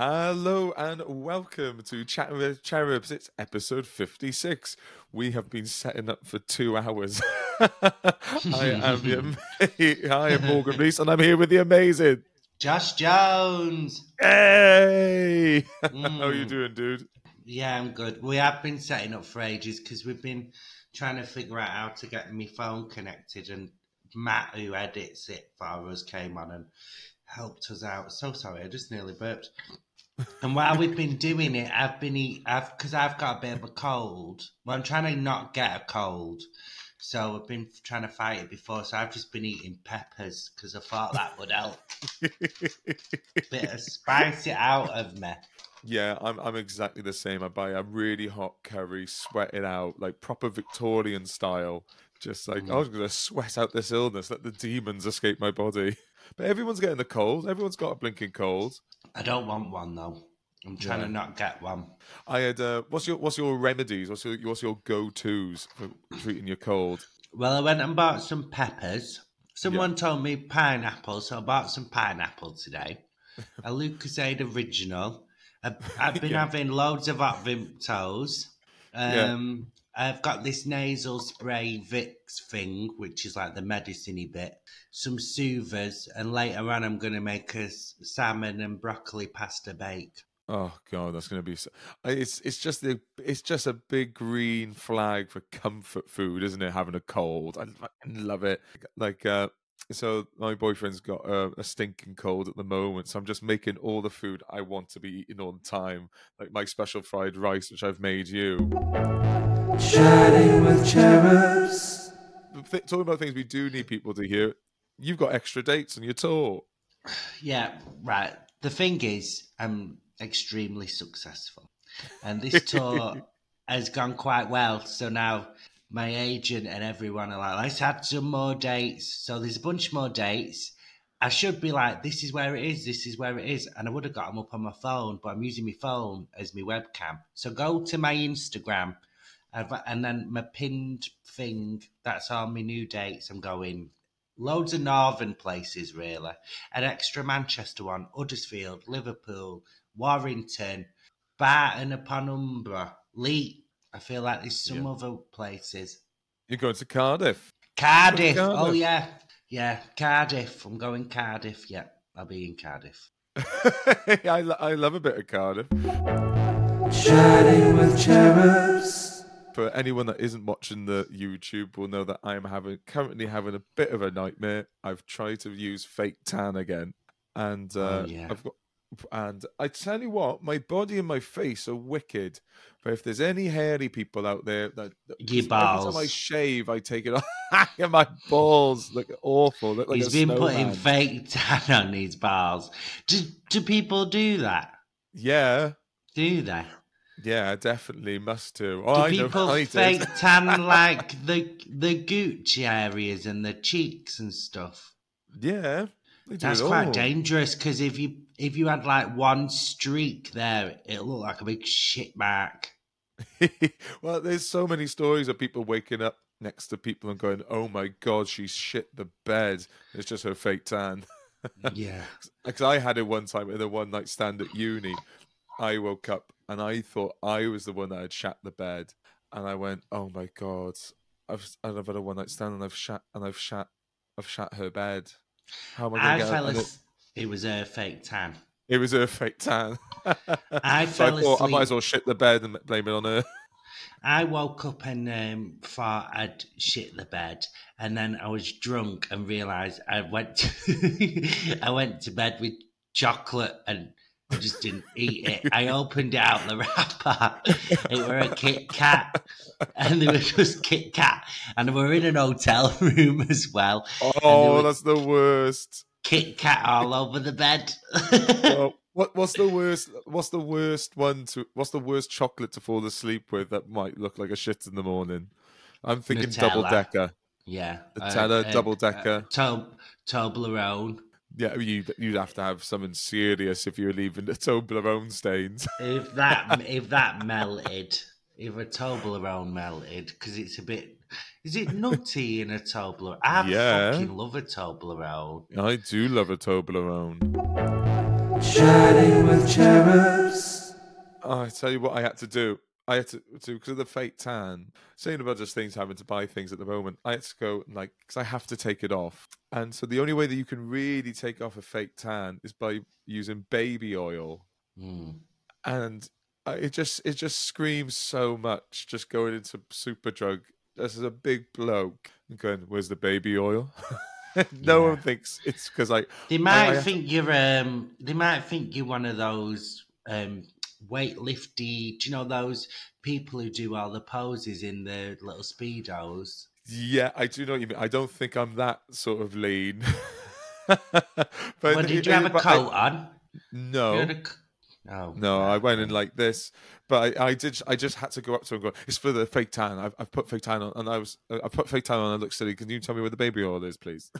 Hello and welcome to Chat with Cherubs. It's episode 56. We have been setting up for two hours. I am the ama- I am Morgan Rees and I'm here with the amazing. Josh Jones. Hey! How are you Mm. doing, dude? Yeah, I'm good. We have been setting up for ages because we've been trying to figure out how to get my phone connected, and Matt, who edits it for us, came on and helped us out. So sorry, I just nearly burped. And while we've been doing it, I've been eat, I've because I've got a bit of a cold. Well, I'm trying to not get a cold, so I've been trying to fight it before. So I've just been eating peppers because I thought that would help. bit of spice it out of me. yeah, I'm I'm exactly the same. I buy a really hot curry, sweat it out, like proper Victorian style. Just like Mm. I was gonna sweat out this illness, let the demons escape my body. But everyone's getting the cold. Everyone's got a blinking cold. I don't want one though. I'm trying Yeah. to not get one. I had uh, what's your what's your remedies? What's your what's your go tos for treating your cold? Well, I went and bought some peppers. Someone told me pineapple, so I bought some pineapple today. A Lucozade original. I've, I've been Yeah. having loads of hot Vimtos. Yeah. Um, I've got this nasal spray Vicks thing, which is like the medicine bit. Some soothers, and later on, I'm going to make a salmon and broccoli pasta bake. Oh god, that's gonna be. So, it's it's just the it's just a big green flag for comfort food, isn't it? Having a cold, I love it. Like uh, so, my boyfriend's got a, a stinking cold at the moment, so I'm just making all the food I want to be eating all the time, like my special fried rice, which I've made you. Chatting with cherubs. Th- talking about things we do need people to hear. You've got extra dates on your tour. Yeah, right. The thing is, I'm extremely successful, and this tour has gone quite well. So now my agent and everyone are like, "Let's add some more dates." So there's a bunch more dates. I should be like, "This is where it is. This is where it is," and I would have got them up on my phone, but I'm using my phone as my webcam. So go to my Instagram, and then my pinned thing. That's all my new dates. I'm going. Loads of northern places, really an extra Manchester one, Huddersfield, Liverpool, Warrington, Barton upon Humber, Leet. I feel like there's some Yeah. other places. You're going to Cardiff. Cardiff. Cardiff. Oh yeah, yeah, Cardiff. I'm going Cardiff. Yeah, I'll be in Cardiff. I, lo- I love a bit of Cardiff. Chatting with cherubs. For anyone that isn't watching the YouTube, will know that I'm having currently having a bit of a nightmare. I've tried to use fake tan again, and uh, Oh, yeah. I've got. And I tell you what, my body and my face are wicked. But if there's any hairy people out there that, Your every time I balls. shave, I take it off. and my balls look awful. Look like He's been putting fake tan on his balls. Do, do people do that? Yeah, Do they? yeah, definitely must do. Oh, Do I people fake tan like the the Gucci areas and the cheeks and stuff? Yeah, That's quite dangerous because if you if you had like one streak there, it'll look like a big shit mark. well, there's so many stories of people waking up next to people and going, "Oh my god, she shit the bed." It's just her fake tan. Yeah, Because I had it one time in a one night stand at uni. I woke up and I thought I was the one that had shat the bed, and I went, "Oh my god, I've I've had a one night stand and I've shat and I've shat I've shat her bed. How am I I fell. out?" As- it was a fake tan. It, was her fake tan. I so I thought I might as well shit the bed and blame it on her. I woke up and um, thought I'd shit the bed, and then I was drunk and realised I went to I went to bed with chocolate and I just didn't eat it. I opened out the wrapper. It were a Kit Kat, and they were just Kit Kat, and we were in an hotel room as well. Oh, that's the worst. Kit Kat all over the bed. well, what what's the worst? What's the worst one to? What's the worst chocolate to fall asleep with that might look like a shit in the morning? I'm thinking double decker. yeah, Nutella, uh, uh, double-decker. Uh, Tob- Toblerone. Yeah, you'd, you'd have to have something serious if you're leaving the Toblerone stains. If that if that melted, if a Toblerone melted, because it's a bit. Is it nutty in a Toblerone? I Yeah. fucking love a Toblerone. I do love a Toblerone. Chatting with cherubs. Oh, I tell you what, I had to do. I had to to because of the fake tan. Saying about just things having to buy things at the moment, I had to go and, like because I have to take it off, and so the only way that you can really take off a fake tan is by using baby oil, Mm. and I, it just it just screams so much. Just going into Superdrug, this is a big bloke and going, "Where's the baby oil?" no Yeah. one thinks it's because I They might I- think you're um. They might think you're one of those um weightlifty. Do you know those people who do all the poses in the little speedos? Yeah, I do know what you mean. I don't think I'm that sort of lean. but Well, did you have a but I- coat on? no, You had a c- oh, no, I went in like this. But I, I did. I just had to go up to him and go. It's for the fake tan. I've, I've put fake tan on, and I was. I put fake tan on. and I look silly. Can you tell me where the baby oil is, please?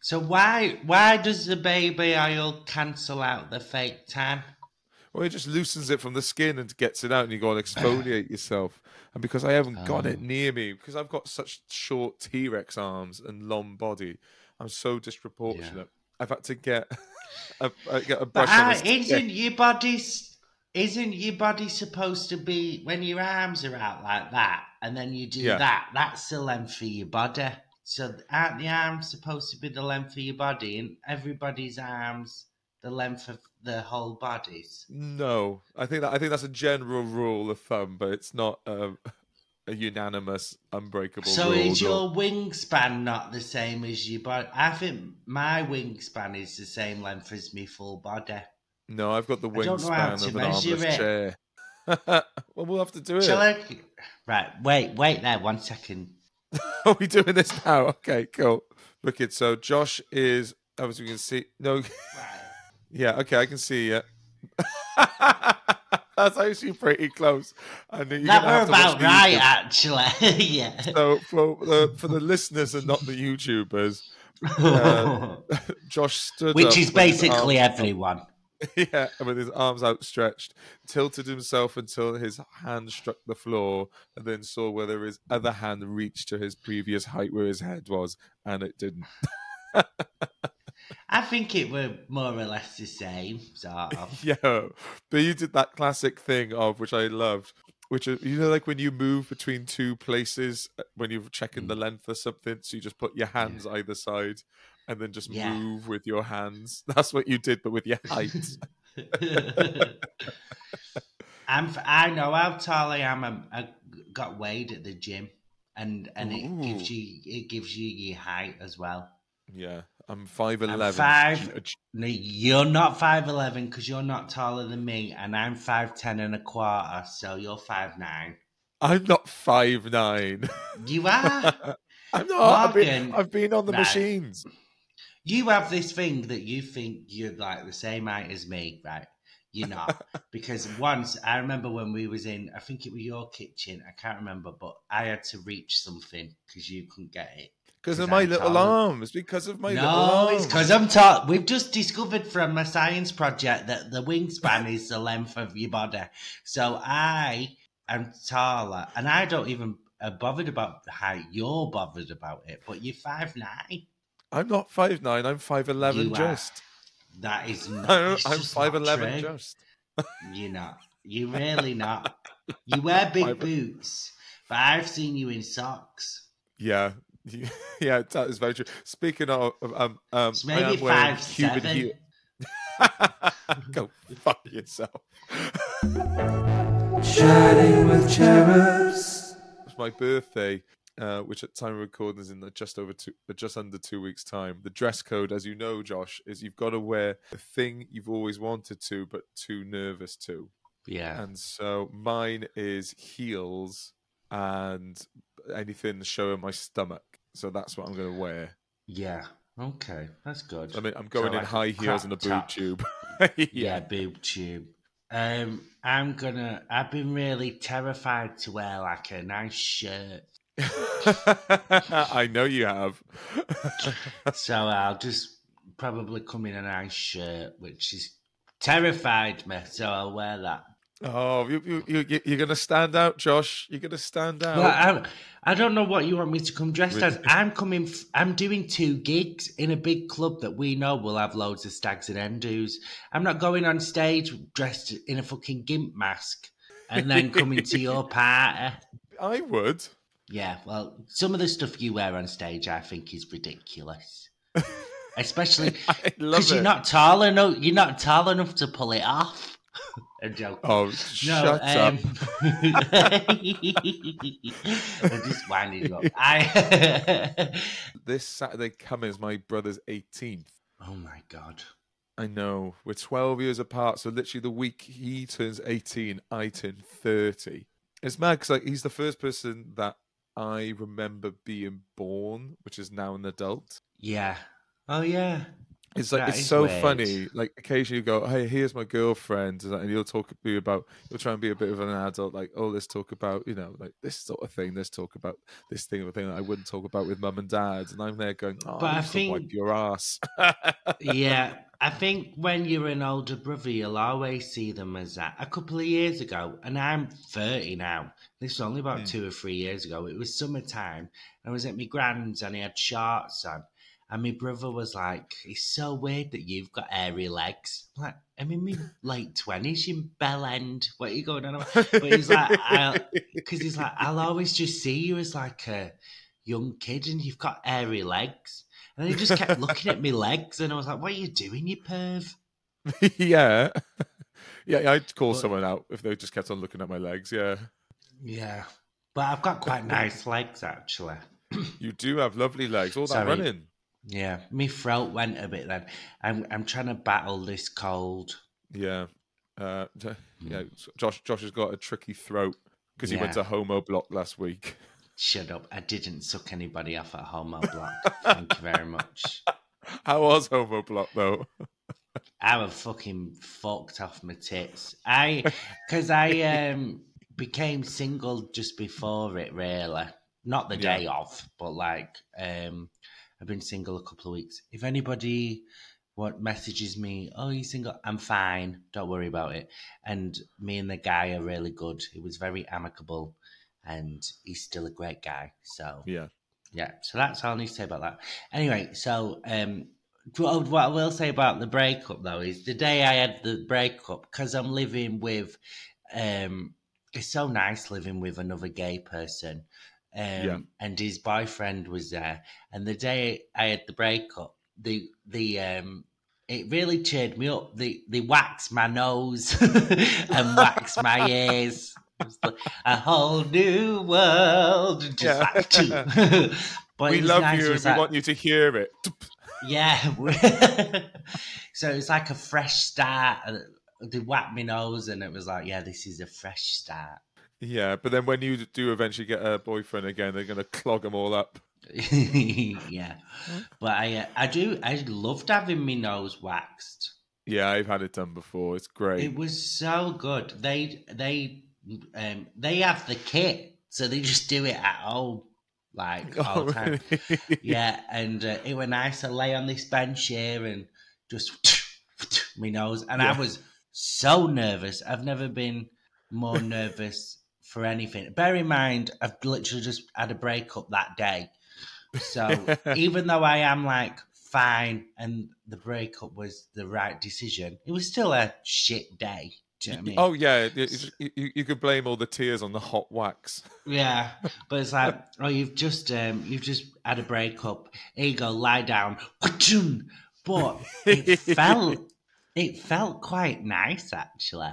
So why why does the baby oil cancel out the fake tan? Well, it just loosens it from the skin and gets it out, and you go and exfoliate yourself. And because I haven't got it Oh. near me, because I've got such short T Rex arms and long body, I'm so disproportionate. I've had to get a, get a But brush. on uh, isn't your body isn't your body supposed to be when your arms are out like that and then you do Yeah. that? That's the length of your body. So aren't the arms supposed to be the length of your body and everybody's arms the length of the whole bodies? No, I think that I think that's a general rule of thumb, but it's not a, a unanimous, unbreakable So rule. is your wingspan not the same as your body? I think my wingspan is the same length as my full body. No, I've got the I don't know how wingspan of an armless it. chair. well, we'll have to do it. Shall I? Right, wait, wait there one second. Are we doing this now? Okay, cool. Look, Wicked. So Josh is. As we can see, no, Right. Yeah, okay, I can see you. That's actually pretty close. And you're That were about right, YouTube. actually. yeah. So for the for the listeners and not the YouTubers, uh, Josh stood Which is basically everyone. yeah, with his arms outstretched, tilted himself until his hand struck the floor, and then saw whether his other hand reached to his previous height where his head was, and it didn't. I think it were more or less the same, sort of. Yeah, but you did that classic thing of which I loved, which is you know like when you move between two places uh, when you're checking Mm. the length or something, so you just put your hands either side and then just Yeah. move with your hands. That's what you did, but with your height. I'm, I know how tall I am. I'm, I got weighed at the gym, and and it gives you it gives you your height as well. yeah, I'm five eleven. five- No, you're not five eleven because you're not taller than me, and I'm five ten and a quarter. So you're five nine. I'm not five nine. You are. I'm not. I've been, I've been on the right. machines. You have this thing that you think you're like the same height as me, right? You're not. because once I remember when we was in, I think it was your kitchen. I can't remember, but I had to reach something because you couldn't get it. Because of my I'm little arms. Because of my little no, arms. it's because I'm tall. We've just discovered from a science project that the wingspan is the length of your body. So I am taller, and I don't even uh, bothered about how. You're bothered about it, but you're five nine. I'm not five nine. I'm five eleven. Just. That is not. I'm, I'm just five eleven. Just. You're not. You're really not. You wear big boots, but I've seen you in socks. Yeah. Yeah, that is very true. Speaking of, um, um, It's I maybe am wearing five human seven. heel- Go fuck yourself. Chatting with cherubs. It's my birthday, uh, which at time of recording is in the just over two, uh, just under two weeks' time. The dress code, as you know, Josh, is you've got to wear the thing you've always wanted to, but too nervous to. Yeah. And so mine is heels and anything showing my stomach. So that's what I'm going to wear. Yeah. Okay. That's good. I mean, I'm going So in like high heels and a boob top. tube. yeah. yeah. boob tube. Um, I'm gonna. I've been really terrified to wear like a nice shirt, I know you have. so I'll just probably come in a nice shirt, which is terrified me. So I'll wear that. Oh, you, you, you, you're going to stand out, Josh. You're going to stand out. Well, I, I don't know what you want me to come dressed as. I'm coming. I'm doing two gigs in a big club that we know will have loads of stags and endos. I'm not going on stage dressed in a fucking gimp mask and then coming to your party. I would. Yeah, well, some of the stuff you wear on stage, I think, is ridiculous. Especially because you're not tall enough. You're not tall enough to pull it off. A joke. Oh, shut up. um, I'm just winding up. I. This Saturday coming is my brother's 18th. oh my god. I know. We're 12 years apart. So literally the week he turns 18, I turn 30. It's mad because like, he's the first person that I remember being born, which is now an adult. Yeah. Oh yeah. It's like That it's so weird. funny. Like occasionally you go, "Hey, here's my girlfriend," and you'll talk you about. You'll try and be a bit of an adult, like, "Oh, let's talk about you know, like this sort of thing. Let's talk about this thing of a thing that I wouldn't talk about with mum and dad." And I'm there going, "Oh, But I think wipe your ass." yeah, I think when you're an older brother, you'll always see them as that. A couple of years ago, and I'm 30 now. This was only about Hmm. two or three years ago. It was summertime. I was at my grand's and he had shorts on. And my brother was like, It's so weird that you've got airy legs. I'm like, I'm in my late 20s, you bell end. What are you going on about? But he's like, Because he's like, I'll always just see you as like a young kid and you've got airy legs. And then he just kept looking at me legs, and I was like, "What are you doing, you perv?" yeah, yeah. I'd call But- someone out if they just kept on looking at my legs. Yeah, Yeah, but I've got quite nice legs actually. you do have lovely legs. All that Sorry. running. Yeah, my throat went a bit then. I'm I'm trying to battle this cold. Yeah, uh, yeah. Josh, Josh has got a tricky throat because he went to Homobloc last week. Shut up! I didn't suck anybody off at Homobloc. Thank you very much. How was Homobloc though? I was fucking fucked off my tits. I, because I um became single just before it, really. Not the Yeah. day of, but like um, I've been single a couple of weeks. If anybody what messages me, oh, you single? I'm fine. Don't worry about it. And me and the guy are really good. It was very amicable, and he's still a great guy. So Yeah. yeah, so that's all I need to say about that. Anyway, so um, what what I will say about the breakup though is the day I had the breakup because I'm living with, um, it's so nice living with another gay person, um, Yeah. and his boyfriend was there. And the day I had the breakup, the the um. It really cheered me up. They they waxed my nose and waxed my ears. Like a whole new world. Just Yeah. like, but we love nice, you and we like- want you to hear it. yeah. so it's like a fresh start. They whacked my nose, and it was like, yeah, this is a fresh start. Yeah, but then when you do eventually get a boyfriend again, they're going to clog them all up. yeah, but I, uh, I do, I loved having my nose waxed. Yeah, I've had it done before. It's great. It was so good. They, they, um, they have the kit, so they just do it at home, like all Oh, the time. really? yeah, and uh, it was nice to lay on this bench here and just my nose, and I was so nervous. I've never been more nervous for anything. Bear in mind, I've literally just had a breakup that day, so even though I am like fine and the breakup was the right decision, it was still a shit day. Do you know what I mean? Oh yeah, you, you, you- could blame all the tears on the hot wax. Yeah, but it's like, oh, you've just um, you've just had a breakup. Here you go, lie down. But it felt it felt quite nice actually.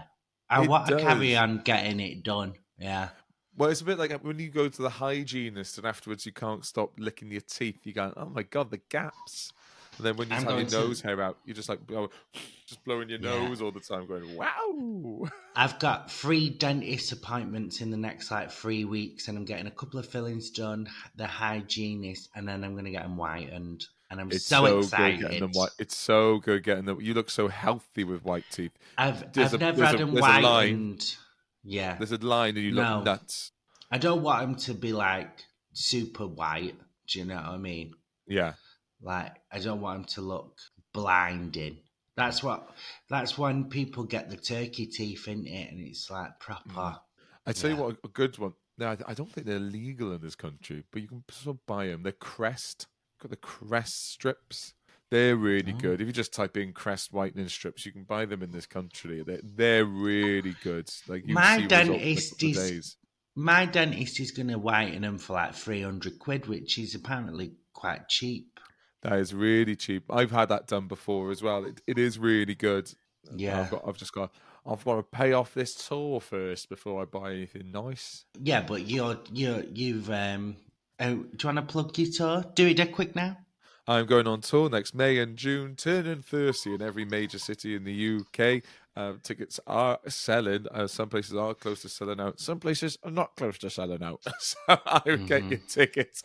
I It want to carry on getting it done. Yeah, Well, it's a bit like uh, when you go to the hygienist and afterwards you can't stop licking your teeth. You go, oh my god, the gaps. And then when you I'm have your going to- nose hair out, you're just like blow, just blowing your Yeah. nose all the time, going, wow. I've got three dentist appointments in the next like three weeks, and I'm getting a couple of fillings done. The hygienist, and then I'm going to get them whitened. And I'm It's so, so, excited. good getting them white. It's so good getting them. You look so healthy with white teeth. I've I've a- never had a- them there's a line. whitened. Yeah, There's a line and you look No. nuts. I don't want him to be like super white. Do you know what I mean? Yeah. Like, I don't want him to look blinding. That's what. That's when people get the turkey teeth in it, and it's like proper. Mm. I tell you Yeah. what, a good one. Now, I- I don't think they're legal in this country, but you can still buy them. They're Crest. Got the Crest strips. They're really Oh. good. If you just type in Crest whitening strips, you can buy them in this country. They're they're really good. Like you My see results in a dentist is- days. My dentist is going to whiten them for like three hundred quid, which is apparently quite cheap. That is really cheap. I've had that done before as well. It, it is really good. Yeah. I've got. I've just got. I've got to pay off this tour first before I buy anything nice. Yeah, but you're you're you've um. Oh, do you want to plug your tour? Do it dead quick now. I'm going on tour next May and June, turning 30 in every major city in the UK. Uh, tickets are selling. Uh, some places are close to selling out. Some places are not close to selling out. so I would get Mhm. your tickets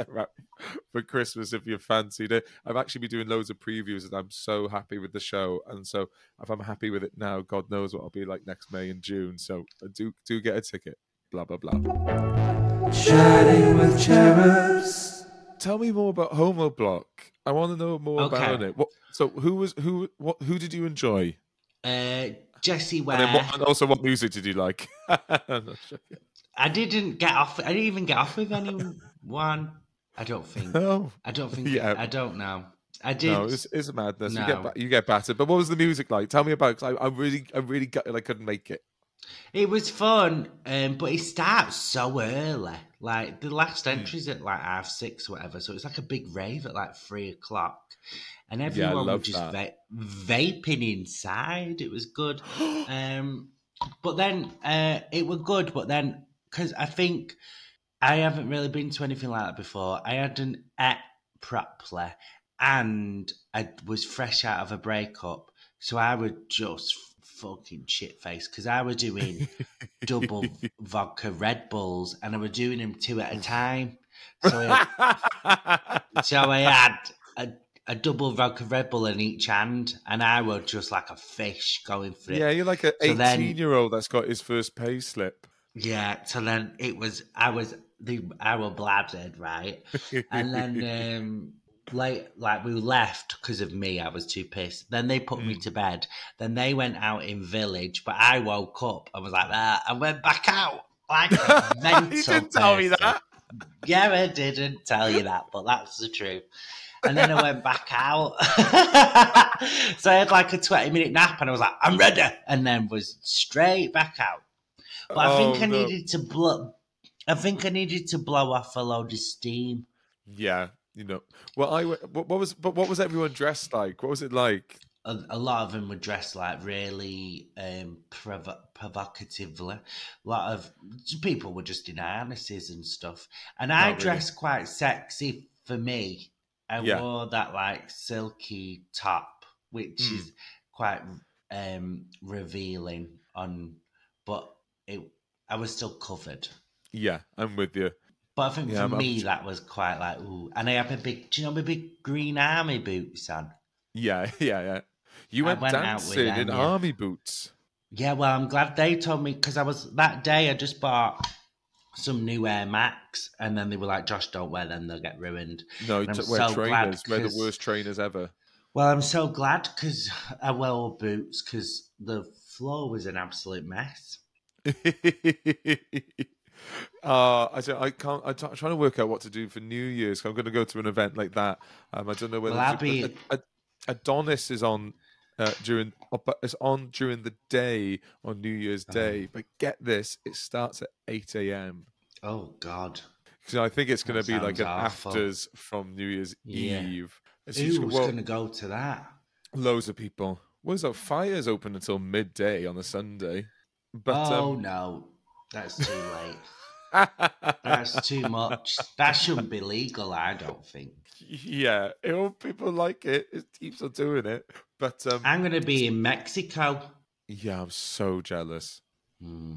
for Christmas if you fancied it. I've actually been doing loads of previews and I'm so happy with the show. And so if I'm happy with it now, God knows what I'll be like next May and June. So uh, do do get a ticket. Blah blah blah. Chatting with cherubs. Tell me more about Homobloc. I want to know more Okay. about it. What? So who was who? What? Who did you enjoy? Uh, Jessie Ware. And, what, and also, what music did you like? Sure. I didn't get off. I didn't even get off with anyone. I don't think. Oh, I don't think. Yeah. I don't know. I did. no, it's, it's madness. You get you get battered. But what was the music like? Tell me about. Because I, I really, I really gutted I couldn't make it. It was fun, um, but it starts so early. Like the last Hmm. entry's at like half six or whatever, so it's like a big rave at like three o'clock, and everyone love was just va- vaping inside. It was good, um, but then uh, it was good. But then because I think I haven't really been to anything like that before. I hadn't ate properly, and I was fresh out of a breakup, so I would just fucking shit face because I was doing double vodka Red Bulls and I was doing them two at a time. So I, so I had a, a double vodka Red Bull in each hand, and I was just like a fish going for it. yeah, you're like an So then- 18 year old that's got his first pay slip. Yeah, so then it was I was the I was bladdered, right? And then um like like we left because of me, I was too pissed. Then they put me Mm. to bed. Then they went out in village, but I woke up. I was like that. I went back out like a mental. you didn't tell me that. Yeah, I didn't tell you that, but that's the truth. And then I went back out. so I had like a 20 minute nap and I was like, I'm ready. And then was straight back out. But I think Oh, I no. needed to blow. I think I needed to blow off a load of steam. Yeah, you know. Well, I what, what was but what was everyone dressed like? What was it like? A, a lot of them were dressed like really um, provo- provocatively. A lot of people were just in harnesses and stuff. And I Oh, really? dressed quite sexy for me. I Yeah. wore that like silky top, which Mm. is quite um, revealing. On, but it, I was still covered. Yeah, I'm with you. But I think Yeah, for me that was quite like ooh. And I have a big, do you know my big green army boots on? Yeah, yeah, yeah. You went, went out with dancing them, in yeah. army boots. Yeah, well, I'm glad they told me because I was that day. I just bought some new Air Max, and then they were like, "Josh, don't wear them; they'll get ruined." No, t- wear so trainers. We're the worst trainers ever. Well, I'm so glad because I wore boots because the floor was an absolute mess. uh, I don't, I can't. I'm trying to work out what to do for New Year's. I'm going to go to an event like that. Um, I don't know whether Well, be- Ad- Ad- Adonis is on uh, during. but It's on during the day on New Year's Oh. Day. But get this, it starts at eight a.m. Oh God, So I think it's going to be like an awful. afters from New Year's Yeah. Eve. So who's well, going to go to that? loads of people. What is that? Fires open until midday on a Sunday. But oh um, no, that's too late. That's too much. That shouldn't be legal. I don't think. yeah, it, people like it. It keeps on doing it. But um, I'm going to be in Mexico. yeah, I'm so jealous. Hmm,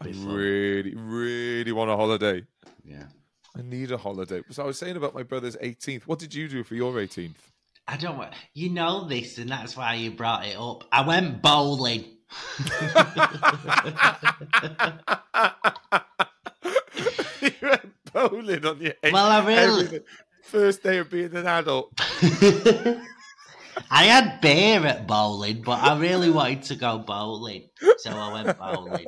I really, really want a holiday. Yeah. I need a holiday. So I was saying about my brother's 18th. What did you do for your 18th? I don't want you know this, and that's why you brought it up. I went bowling. you went bowling on your 18th. Well, I really- First day of being an adult. I had beer at bowling, but I really wanted to go bowling, so I went bowling.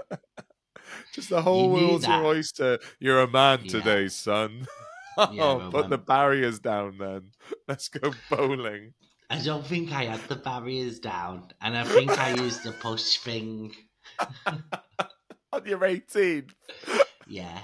Just the whole world's your oyster. You're a man Yeah. today, son. Yeah, oh, put the barriers down then. Let's go bowling. I don't think I had the barriers down, and I think I used the push thing. On your 18th. Yeah.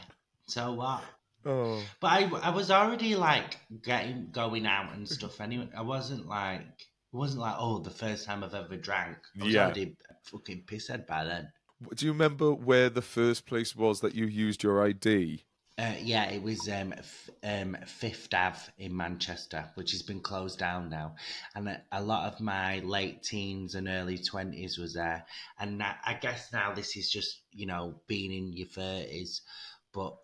So what? Oh. But I, I was already like getting going out and stuff. Anyway, I wasn't like it wasn't like oh the first time I've ever drank. I was Yeah. already fucking pissed by then. Do you remember where the first place was that you used your ID? Uh, yeah, it was um, f- um, Fifth Ave in Manchester, which has been closed down now, and a, a lot of my late teens and early twenties was there. And I guess now this is just you know being in your thirties, but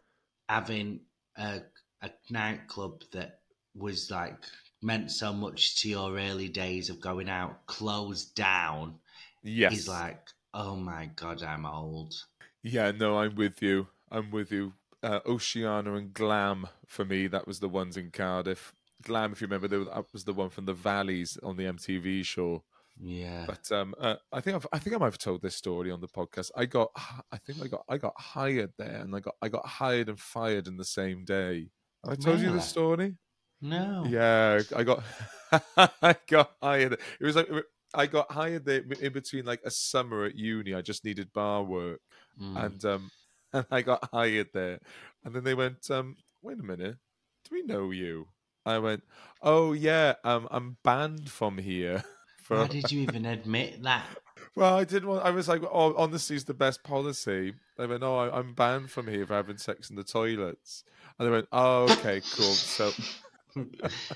having a, a nightclub that was like meant so much to your early days of going out closed down Yes. is like, oh my god, I'm old. Yeah, no, I'm with you. I'm with you. Uh, Oceana and Glam for me. That was the ones in Cardiff. Glam, if you remember, that was the one from the Valleys on the MTV show. Yeah. But um, uh, I think I've, I think I might have told this story on the podcast. I got, I think I got, I got hired there, and I got, I got hired and fired in the same day. Have I told you the story? no. Yeah, I got, I got hired. It was like I got hired there in between like a summer at uni. I just needed bar work, Mm. and um, and I got hired there, and then they went, um, wait a minute, do we know you? I went, oh yeah, um, I'm banned from here. For, Why did you even admit that? well, I didn't want. I was like, "Oh, honesty is the best policy." They went, "Oh, I, I'm banned from here for having sex in the toilets." And they went, "Oh, okay, cool." So,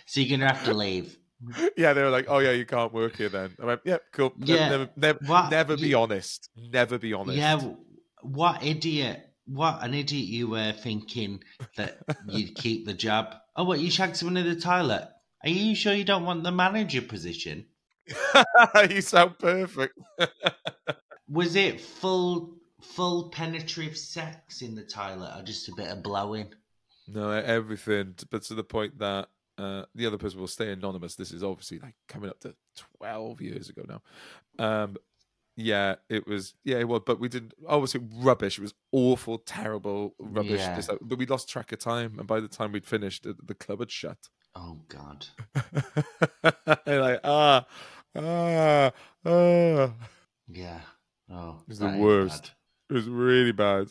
So you're gonna have to leave. yeah, they were like, "Oh, yeah, you can't work here then." I went, "Yep, cool." Yeah, never, never, never be you- honest. Never be honest. Yeah, what idiot? What an idiot you were thinking that you'd keep the job. Oh, what you shagged someone in the toilet? Are you sure you don't want the manager position? you sound perfect. Was it full full penetrative sex in the toilet or just a bit of blowing? No, everything, but to the point that uh, the other person will stay anonymous. This is obviously like coming up to twelve years ago now. Um, yeah, it was. Yeah, it was. But we didn't. Obviously, rubbish. It was awful, terrible rubbish. Yeah. This, that- but we lost track of time, and by the time we'd finished, the, the club had shut. Oh God. They're like ah, ah, ah. Yeah. Oh, It's that the worst. It was really bad.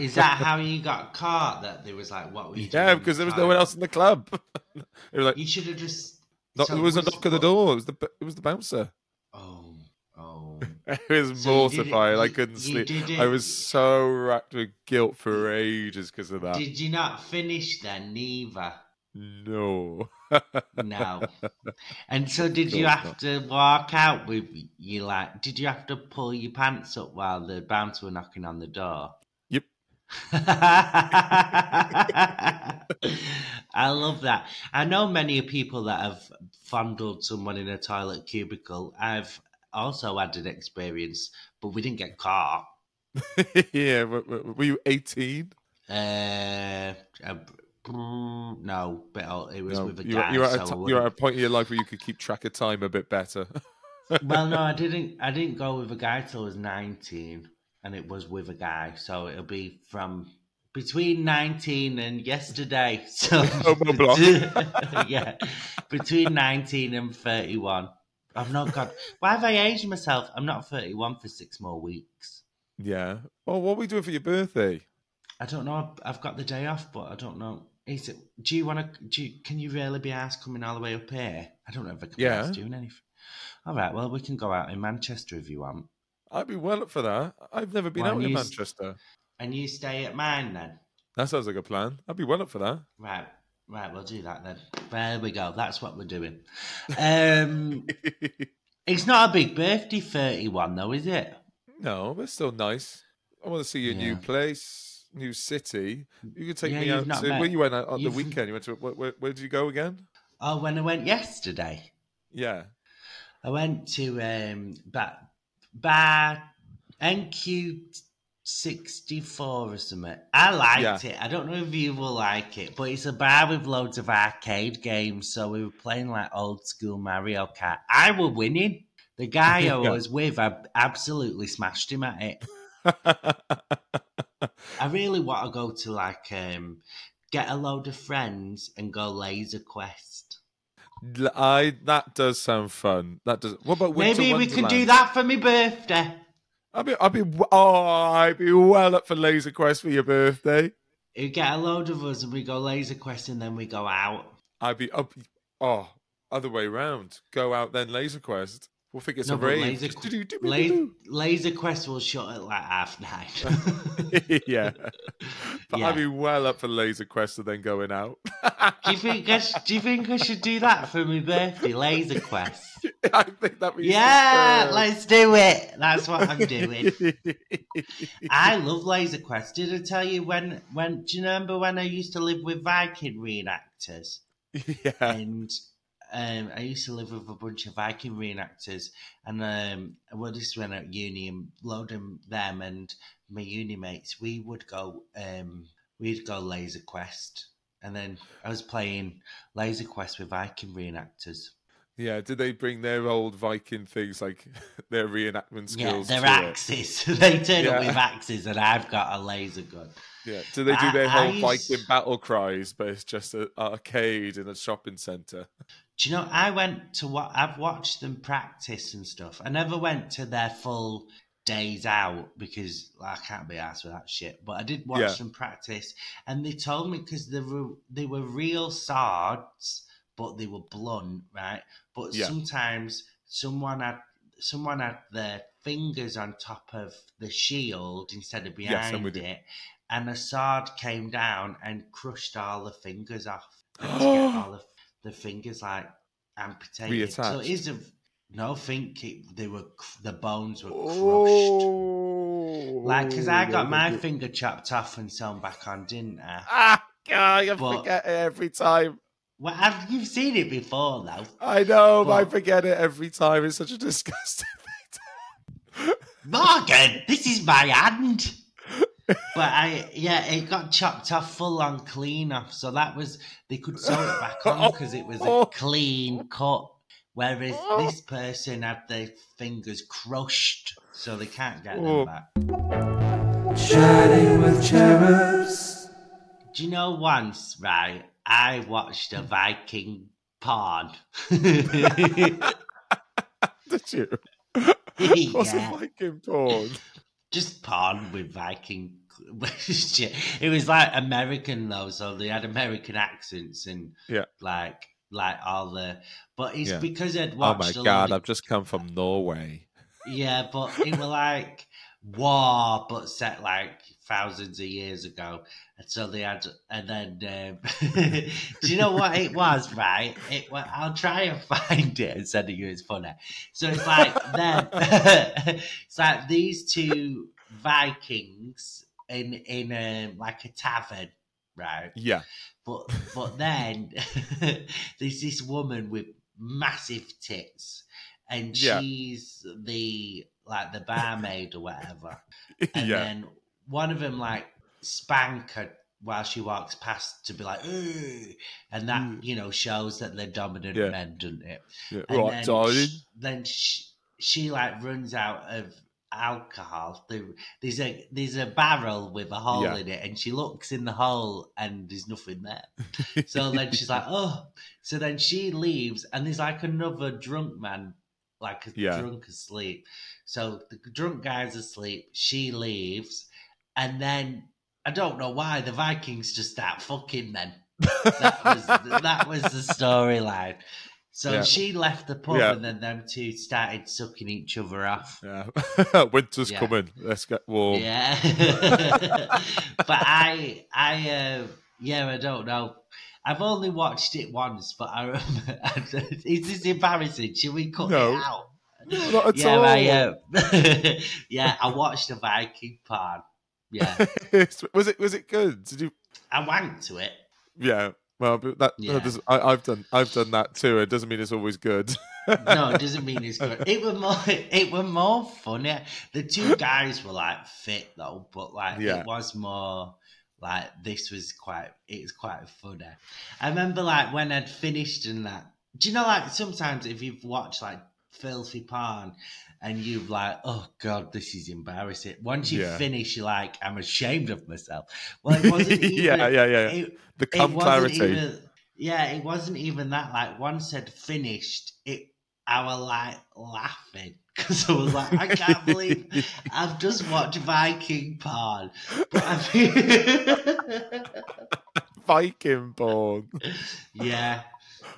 Is that how you got caught? That there was like, what were you yeah, the because there was no one else in the club. it was like You should have just. knock, so there was a knock at the door. It was the it was the bouncer. Oh, oh. It was So it- mortifying. I couldn't sleep. I was so racked with guilt for ages because of that. Did you not finish then? Neither. No. No. And so, did you have to walk out with you? Like, did you have to pull your pants up while the bouncer were knocking on the door? Yep. I love that. I know many people that have fondled someone in a toilet cubicle. I've also had an experience, but we didn't get caught. yeah. Were you 18? Uh, uh, no, but it was No, with a you, guy. you were at a so t- I you were at a point in your life where you could keep track of time a bit better. well, no, I didn't. I didn't go with a guy till I was nineteen, and it was with a guy. So it'll be from between nineteen and yesterday. So yeah, between nineteen and thirty-one. I've not got. Why have I aged myself? I'm not thirty-one for six more weeks. yeah. Well, what are we doing for your birthday? I don't know. I've got the day off, but I don't know. Is it? Do you want to? Do you, can you really be asked coming all the way up here? I don't know if I can Yeah. be asked doing anything. All right. Well, we can go out in Manchester if you want. I'd be well up for that. I've never been Why out in Manchester. And you stay at mine then. That sounds like a plan. I'd be well up for that. Right. Right, we'll do that then. There we go. That's what we're doing. Um, it's not a big birthday, thirty-one though, is it? no, but it's still nice. I want to see your new place, new city. You could take Yeah, me out to met- where you went on the you've- weekend. You went to where, where, where did you go again? Oh, when I went yesterday, Yeah. I went to um, Bar, Bar NQ 64 or something. I liked Yeah. it. I don't know if you will like it, but it's a bar with loads of arcade games. So we were playing like old school Mario Kart. I were winning. The guy I was with, I absolutely smashed him at it. I really want to go to like um, get a load of friends and go Laser Quest. I that does sound fun. That does. What about Winter Maybe we can do that for my birthday. I'd be, I'd be, oh, I'd be well up for Laser Quest for your birthday. You get a load of us and we go Laser Quest and then we go out. I'd be up. Oh, other way round. Go out then Laser Quest. We'll think it's No, a rave. Laser, Just do-do-do-do-do. La- Laser Quest will shut at like half nine. yeah, but Yeah. I'd be well up for Laser Quest and then going out. do you think I sh- do you think I should do that for my birthday? Laser Quest. I think that'd Yeah, let's do it. That's what I'm doing. I love Laser Quest. Did I tell you when? When do you remember when I used to live with Viking reenactors? yeah, and um, I used to live with a bunch of Viking reenactors, and um, well, this is when at uni, and loading them and my uni mates, we would go, um, we'd go Laser Quest, and then I was playing Laser Quest with Viking reenactors. yeah. Did they bring their old Viking things like their reenactment skills? to it? axes. they turn Yeah. up with axes, and I've got a laser gun. Yeah. Do they do I- their I whole used- Viking battle cries, but it's just an arcade in a shopping centre? Do you know? I went to what I've watched them practice and stuff. I never went to their full days out because like, I can't be asked with that shit. But I did watch Yeah. them practice, and they told me because they were they were real swords, but they were blunt, right? But Yeah. sometimes someone had someone had their fingers on top of the shield instead of Yes, behind you. it, and Assad came down and crushed all the fingers off. And all the, the fingers like amputated. So Reattached. it isn't. No, think it, they were the bones were crushed. Oh, Like, because I got my no. finger chopped off and sewn back on, didn't I? Ah, God, I But- forget it every time. Well, have you've seen it before though? I know, but I forget it every time. It's such a disgusting thing. Morgan, this is my hand. But I, yeah, it got chopped off full on clean off. So that was, they could sew it back on oh. because it was a clean cut. Whereas oh. this person had their fingers crushed, so they can't get Oh. them back. Chatting with cherubs. Do you know once, right? I watched a Viking porn. Did you? What's yeah, a Viking porn? Just porn with Viking. shit. it was like American though, so they had American accents and Yeah. like like all the. But it's Yeah. because I'd oh watched. Oh my god, lot I've just come from Norway. Yeah, but it were like war, but set like thousands of years ago. And so they had, and then, um, do you know what it was, right? It I'll try and find it and send it you. It's funny. So it's like them, it's like these two Vikings in in um, like a tavern, right? Yeah. But but then there's this woman with massive tits, and Yeah. she's the like the barmaid or whatever. And yeah. then one of them like spank her while she walks past to be like, Ooh! and that Mm. you know shows that they're dominant Yeah. men, doesn't it? yeah. And Right, then darling. sh- then she, she like runs out of alcohol. There- There's a there's a barrel with a hole Yeah. in it, and she looks in the hole, and there's nothing there. So then she's like, oh. So then she leaves, and there's like another drunk man, like a Yeah. drunk asleep. So the drunk guy's asleep. She leaves, and then I don't know why the Vikings just start fucking. Then that was that was the storyline. So Yeah. she left the pub, Yeah. and then them two started sucking each other off. Yeah. Winter's Yeah. coming. Let's get warm. Yeah, but I, I, uh, yeah, I don't know. I've only watched it once, but I remember. is this embarrassing? Should we cut No. it out? No, not at yeah, all. I, uh, yeah, I watched a Viking part. Yeah, was it was it good? Did you I wanked to it. Yeah. Well, but that, Yeah. that I, I've done I've done that too. It doesn't mean it's always good. no, it doesn't mean it's good. It was more, it was more funny. The two guys were like fit though, but like Yeah. it was more like this was quite. It was quite funny. I remember like when I'd finished and that. Do you know like sometimes if you've watched like filthy porn and you've like, oh god, this is embarrassing. Once you Yeah. finish, you're like, I'm ashamed of myself. Well, it wasn't even. yeah, yeah, yeah. It, the it clarity. even yeah it wasn't even that like once I'd finished it I was like laughing because I was like I can't believe I've just watched Viking porn but I Viking porn. yeah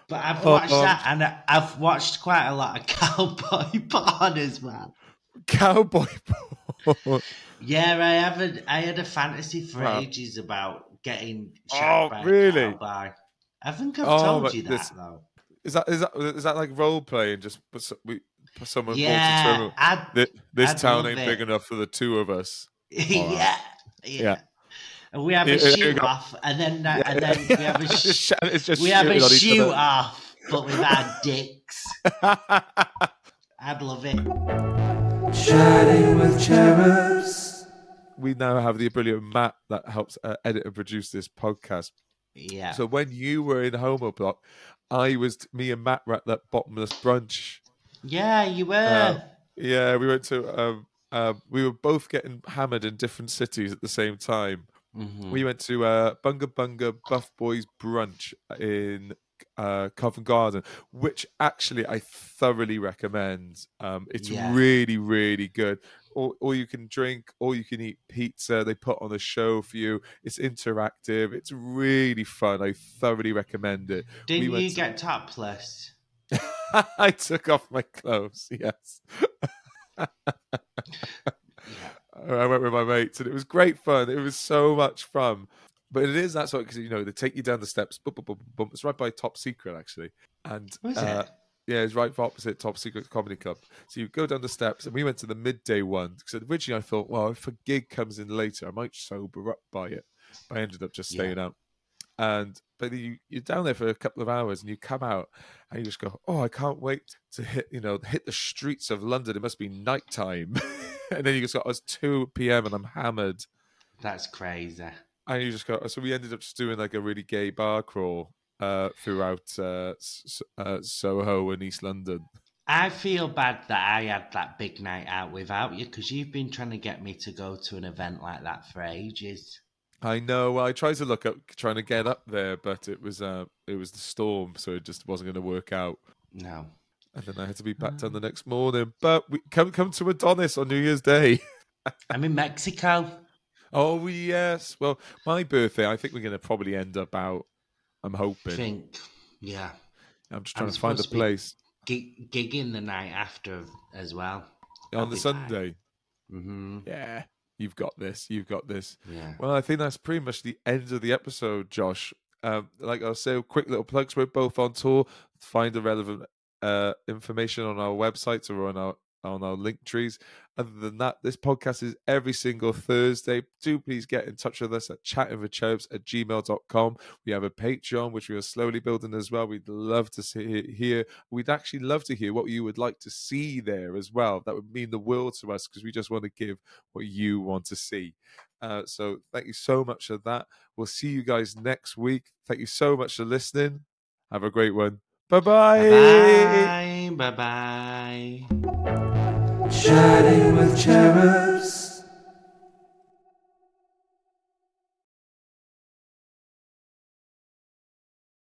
but I've Oh, watched um, that and I've watched quite a lot of cowboy porn as well Cowboy porn. yeah I haven't I had a fantasy for Wow. ages about getting Oh, shot by really? a cowboy I think I've Oh, told you that this- though Is that is that is that like role playing? Just we put someone a yeah. I'd This I'd town ain't it. big enough for the two of us. yeah, yeah, Yeah. And we have a Yeah, yeah, shoot off, and then uh, and then we have a sh- it's just we have a shooting shoot off, but with our dicks. I'd love it. Chatting with cherubs. we now have the brilliant Matt that helps uh, edit and produce this podcast. Yeah. So when you were in Homobloc, I was me and Matt were at that bottomless brunch. yeah, you were. Uh, Yeah, we went to. Um, uh, we were both getting hammered in different cities at the same time. Mhm. We went to uh, Bunga Bunga Buff Boys brunch in uh, Covent Garden, which actually I thoroughly recommend. Um, it's Yeah. really, really good. Or, or you can drink, or you can eat pizza. They put on a show for you. It's interactive. It's really fun. I thoroughly recommend it. Didn't went you to- get topless? I took off my clothes. Yes. I went with my mates, and it was great fun. It was so much fun. But it is that sort because you know they take you down the steps. Boom, boom, boom, boom, boom. It's right by Top Secret actually, and uh, it? yeah, it's right opposite Top Secret Comedy Club. So you go down the steps, and we went to the midday one because originally I thought, well, if a gig comes in later, I might sober up by it. But I ended up just Yeah. staying out. And but you you're down there for a couple of hours, and you come out, and you just go, oh, I can't wait to hit you know hit the streets of London. It must be nighttime, and then you just go, oh, it's two p.m. and I'm hammered. That's crazy. And you just go. So we ended up just doing like a really gay bar crawl uh, throughout uh, uh, Soho and East London. I feel bad that I had that big night out without you because you've been trying to get me to go to an event like that for ages. I know. I tried to look up, trying to get up there, but it was uh, it was the storm, so it just wasn't going to work out. No. And then I had to be back down the next morning. But we come come to Adonis on New Year's Day. I'm in Mexico. Oh yes. Well, my birthday. I think we're going to probably end up out. I'm hoping. I hoping. think. Yeah. I'm just I'm trying to find a supposed to be- place Gig- gigging the night after as well. I'll on the be back. Sunday. hmm Yeah, you've got this. You've got this. Yeah. Well, I think that's pretty much the end of the episode, Josh. Um, like I'll say, quick little plugs. We're both on tour. Find the relevant uh, information on our websites or on our on our link trees. Other than that, this podcast is every single Thursday. Do please get in touch with us at chattingwithcherubs at gmail.com. We have a Patreon, which we are slowly building as well. We'd love to see hear. We'd actually love to hear what you would like to see there as well. That would mean the world to us because we just want to give what you want to see. Uh, so thank you so much for that. We'll see you guys next week. Thank you so much for listening. Have a great one. Bye-bye. Bye bye. Bye bye. Chatting with cherubs.